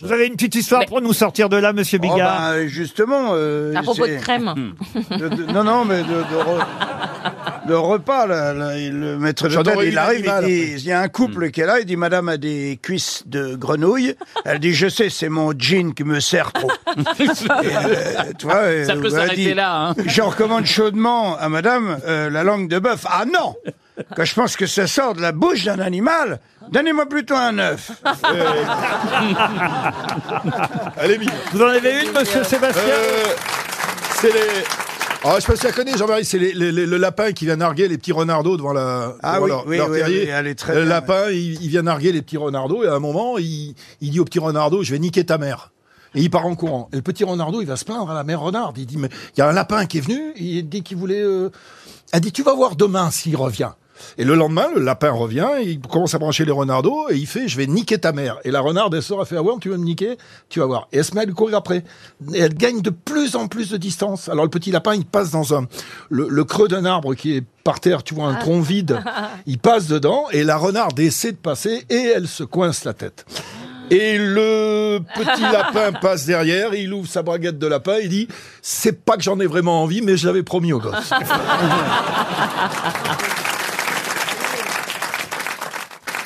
Vous avez une petite histoire pour nous sortir de là, monsieur Oh, Bigard ben, justement. euh, À propos de c'est- crème. de- de- non, non, mais de, de, re- de repas, là, là, le maître d'hôtel, aurais il arrive, il dit, il y a un couple qui est là, il dit, madame a des cuisses de grenouille. Elle dit, je sais, c'est mon jean qui me sert trop. Et, euh, tu vois, euh, Ça peut s'arrêter dit, là, hein. Je recommande chaudement à madame euh, la langue de bœuf. Ah non Quand je pense que ça sort de la bouche d'un animal, donnez-moi plutôt un œuf. Elle est mignonne. Vous en avez une, monsieur Sébastien? Euh, c'est les. Ah, je sais pas si tu la connais, Jean-Marie, c'est les- les- les- le lapin qui vient narguer les petits renardeaux devant, la, Ah devant oui, leur, oui, leur oui, terrier. oui, elle est très le bien, lapin, il, il vient narguer les petits renardeaux et à un moment, il, il dit au petit renardeau, je vais niquer ta mère. Et il part en courant. Et le petit renardeau, il va se plaindre à la mère renarde. Il dit, mais il y a un lapin qui est venu, il dit qu'il voulait... euh, Elle dit, tu vas voir demain s'il revient. Et le lendemain, le lapin revient, il commence à brancher les renardeaux et il fait, je vais niquer ta mère. Et la renarde, elle sort, elle fait, ah ouais, tu veux me niquer? Tu vas voir. Et elle se met à lui courir après. Et elle gagne de plus en plus de distance. Alors le petit lapin, il passe dans un, le, le creux d'un arbre qui est par terre, tu vois, un tronc vide. Il passe dedans et la renarde essaie de passer et elle se coince la tête. Et le petit lapin passe derrière, il ouvre sa braguette de lapin, il dit, c'est pas que j'en ai vraiment envie, mais je l'avais promis au gosse.